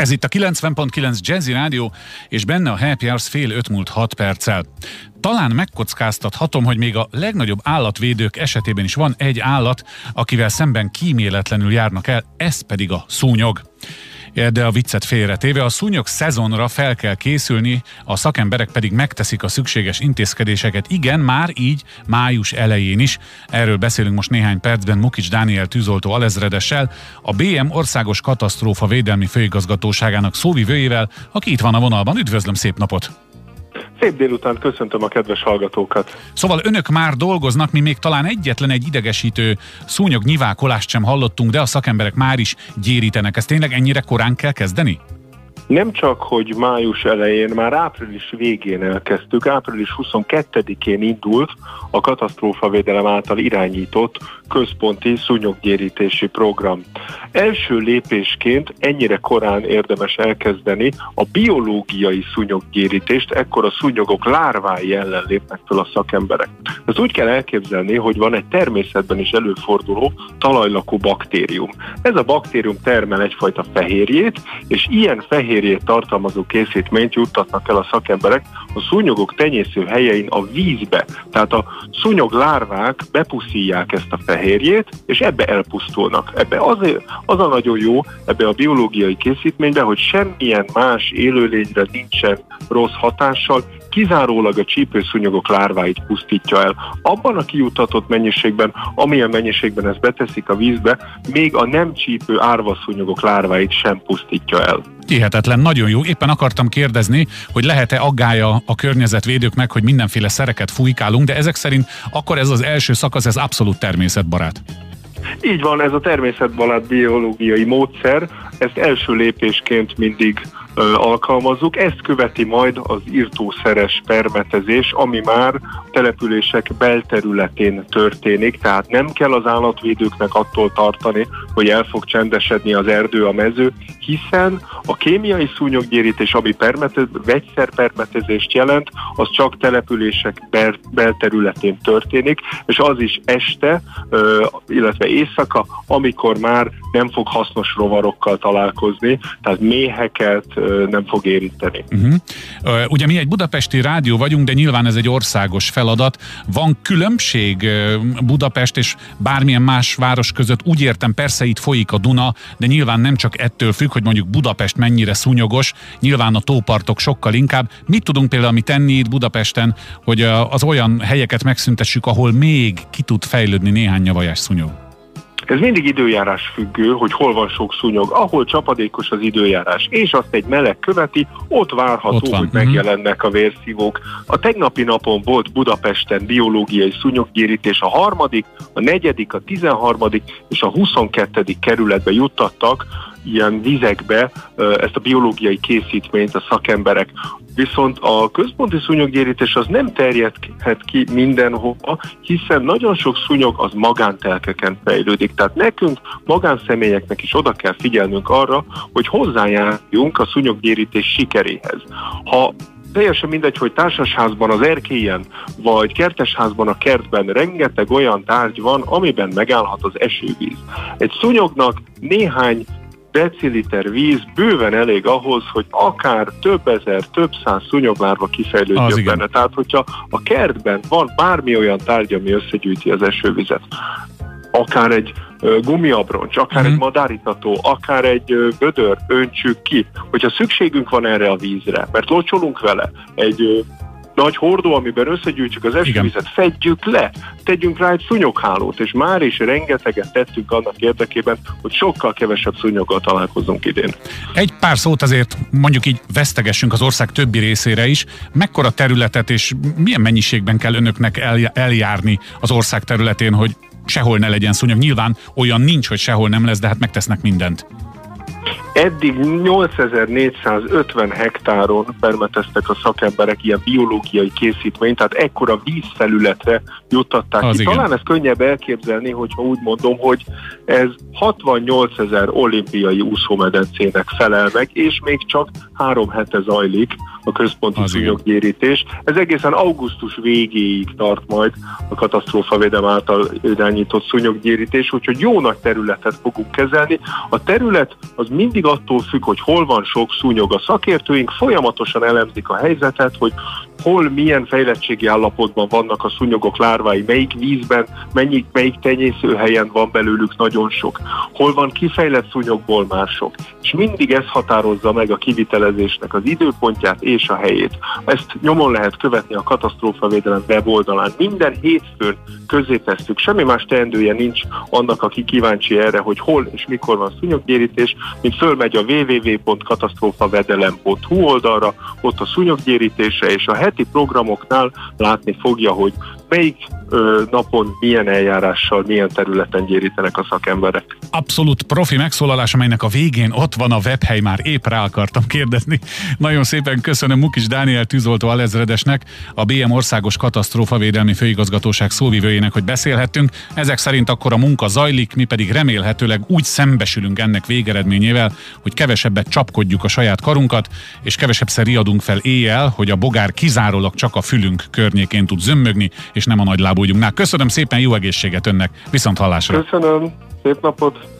Ez itt a 90.9 Jazzy Rádió, és benne a Happy Hours fél öt múlt hat perccel. Talán megkockáztathatom, hogy még a legnagyobb állatvédők esetében is van egy állat, akivel szemben kíméletlenül járnak el, ez pedig a szúnyog de a viccet félretéve a szúnyog szezonra fel kell készülni, a szakemberek pedig megteszik a szükséges intézkedéseket. Igen, már így május elején is. Erről beszélünk most néhány percben Mukics Dániel tűzoltó alezredessel, a BM Országos Katasztrófa Védelmi Főigazgatóságának szóvivőjével, aki itt van a vonalban. Üdvözlöm, szép napot! Szép délután köszöntöm a kedves hallgatókat. Szóval önök már dolgoznak, mi még talán egyetlen egy idegesítő szúnyog nyivákolást sem hallottunk, de a szakemberek már is gyérítenek. Ezt tényleg ennyire korán kell kezdeni? Nem csak, hogy május elején, már április végén elkezdtük, április 22-én indult a katasztrófavédelem által irányított központi szúnyoggyérítési program. Első lépésként ennyire korán érdemes elkezdeni a biológiai szúnyoggyérítést, ekkor a szúnyogok lárvái ellen lépnek fel a szakemberek. Ez úgy kell elképzelni, hogy van egy természetben is előforduló talajlakó baktérium. Ez a baktérium termel egyfajta fehérjét, és ilyen fehérjét tartalmazó készítményt juttatnak el a szakemberek a szúnyogok tenyésző helyein a vízbe. Tehát a szúnyog lárvák bepuszíják ezt a fehérjét, és ebbe elpusztulnak. Ebbe az, az a nagyon jó, ebbe a biológiai készítménybe, hogy semmilyen más élőlényre nincsen rossz hatással, kizárólag a csípőszúnyogok lárváit pusztítja el. Abban a kijutatott mennyiségben, amilyen mennyiségben ezt beteszik a vízbe, még a nem csípő árvaszúnyogok lárváit sem pusztítja el. Hihetetlen, nagyon jó. Éppen akartam kérdezni, hogy lehet-e aggája a környezetvédőknek, hogy mindenféle szereket fújkálunk, de ezek szerint akkor ez az első szakasz, ez abszolút természetbarát. Így van, ez a természetbarát biológiai módszer, ezt első lépésként mindig alkalmazzuk. Ezt követi majd az írtószeres permetezés, ami már települések belterületén történik, tehát nem kell az állatvédőknek attól tartani, hogy el fog csendesedni az erdő, a mező, hiszen a kémiai szúnyoggyérítés, ami permetez, vegyszerpermetezést jelent, az csak települések bel, belterületén történik, és az is este, illetve éjszaka, amikor már nem fog hasznos rovarokkal találkozni, tehát méheket nem fog érinteni. Uh-huh. Ugye mi egy budapesti rádió vagyunk, de nyilván ez egy országos feladat. Van különbség Budapest és bármilyen más város között? Úgy értem, persze itt folyik a Duna, de nyilván nem csak ettől függ, hogy mondjuk Budapest mennyire szúnyogos, nyilván a tópartok sokkal inkább. Mit tudunk például mi tenni itt Budapesten, hogy az olyan helyeket megszüntessük, ahol még ki tud fejlődni néhány nyavajás szúnyog? Ez mindig időjárás függő, hogy hol van sok szúnyog. Ahol csapadékos az időjárás, és azt egy meleg követi, ott várható, ott hogy megjelennek a vérszívók. A tegnapi napon volt Budapesten biológiai szúnyoggyérítés a harmadik, a negyedik, a tizenharmadik és a huszonkettődik kerületbe juttattak ilyen vizekbe ezt a biológiai készítményt a szakemberek. Viszont a központi szúnyoggyérítés az nem terjedhet ki mindenhova, hiszen nagyon sok szúnyog az magántelkeken fejlődik. Tehát nekünk, magánszemélyeknek is oda kell figyelnünk arra, hogy hozzájárjunk a szúnyoggyérítés sikeréhez. Ha teljesen mindegy, hogy társasházban az erkélyen, vagy kertesházban a kertben rengeteg olyan tárgy van, amiben megállhat az esővíz. Egy szúnyognak néhány deciliter víz bőven elég ahhoz, hogy akár több ezer, több száz szúnyoglárva kifejlődjön benne. Tehát, hogyha a kertben van bármi olyan tárgy, ami összegyűjti az esővizet, akár egy gumiabroncs, akár uh-huh. egy madáritató, akár egy gödör öntsük ki, hogyha szükségünk van erre a vízre, mert locsolunk vele egy nagy hordó, amiben összegyűjtjük az esővizet, fedjük le, tegyünk rá egy szúnyoghálót, és már is rengeteget tettünk annak érdekében, hogy sokkal kevesebb szúnyoggal találkozunk idén. Egy pár szót azért mondjuk így vesztegessünk az ország többi részére is. Mekkora területet és milyen mennyiségben kell önöknek eljárni az ország területén, hogy sehol ne legyen szúnyog? Nyilván olyan nincs, hogy sehol nem lesz, de hát megtesznek mindent. Eddig 8450 hektáron permeteztek a szakemberek ilyen biológiai készítményt, tehát ekkora vízfelületre juttatták Az ki. Igen. Talán ez könnyebb elképzelni, hogyha úgy mondom, hogy ez 68 ezer olimpiai úszómedencének felel meg, és még csak három hete zajlik a központi szúnyoggyérítés. Ez egészen augusztus végéig tart majd a katasztrófavédelem által irányított szúnyoggyérítés, úgyhogy jó nagy területet fogunk kezelni. A terület az mindig attól függ, hogy hol van sok szúnyog. A szakértőink folyamatosan elemzik a helyzetet, hogy hol milyen fejlettségi állapotban vannak a szúnyogok lárvái, melyik vízben, mennyi, melyik tenyészőhelyen van belőlük nagyon sok, hol van kifejlett szúnyogból már sok. És mindig ez határozza meg a kivitelezésnek az időpontját és a helyét. Ezt nyomon lehet követni a katasztrófavédelem weboldalán. Minden hétfőn közé tesszük, semmi más teendője nincs annak, aki kíváncsi erre, hogy hol és mikor van szúnyoggyérítés, mint fölmegy a www.katasztrófavedelem.hu oldalra, ott a szúnyoggyérítése és a heti programoknál látni fogja, hogy melyik ö, napon milyen eljárással, milyen területen gyérítenek a szakemberek. Abszolút profi megszólalás, amelynek a végén ott van a webhely, már épp rá akartam kérdezni. Nagyon szépen köszönöm Mukis Dániel tűzoltó alezredesnek, a BM Országos Katasztrófavédelmi Főigazgatóság szóvivőjének, hogy beszélhettünk. Ezek szerint akkor a munka zajlik, mi pedig remélhetőleg úgy szembesülünk ennek végeredményével, hogy kevesebbet csapkodjuk a saját karunkat, és kevesebbszer riadunk fel éjjel, hogy a bogár kizárólag csak a fülünk környékén tud zömmögni, és nem a nagy lábúgyunknál. Köszönöm szépen, jó egészséget önnek, viszont hallásra! Köszönöm, szép napot!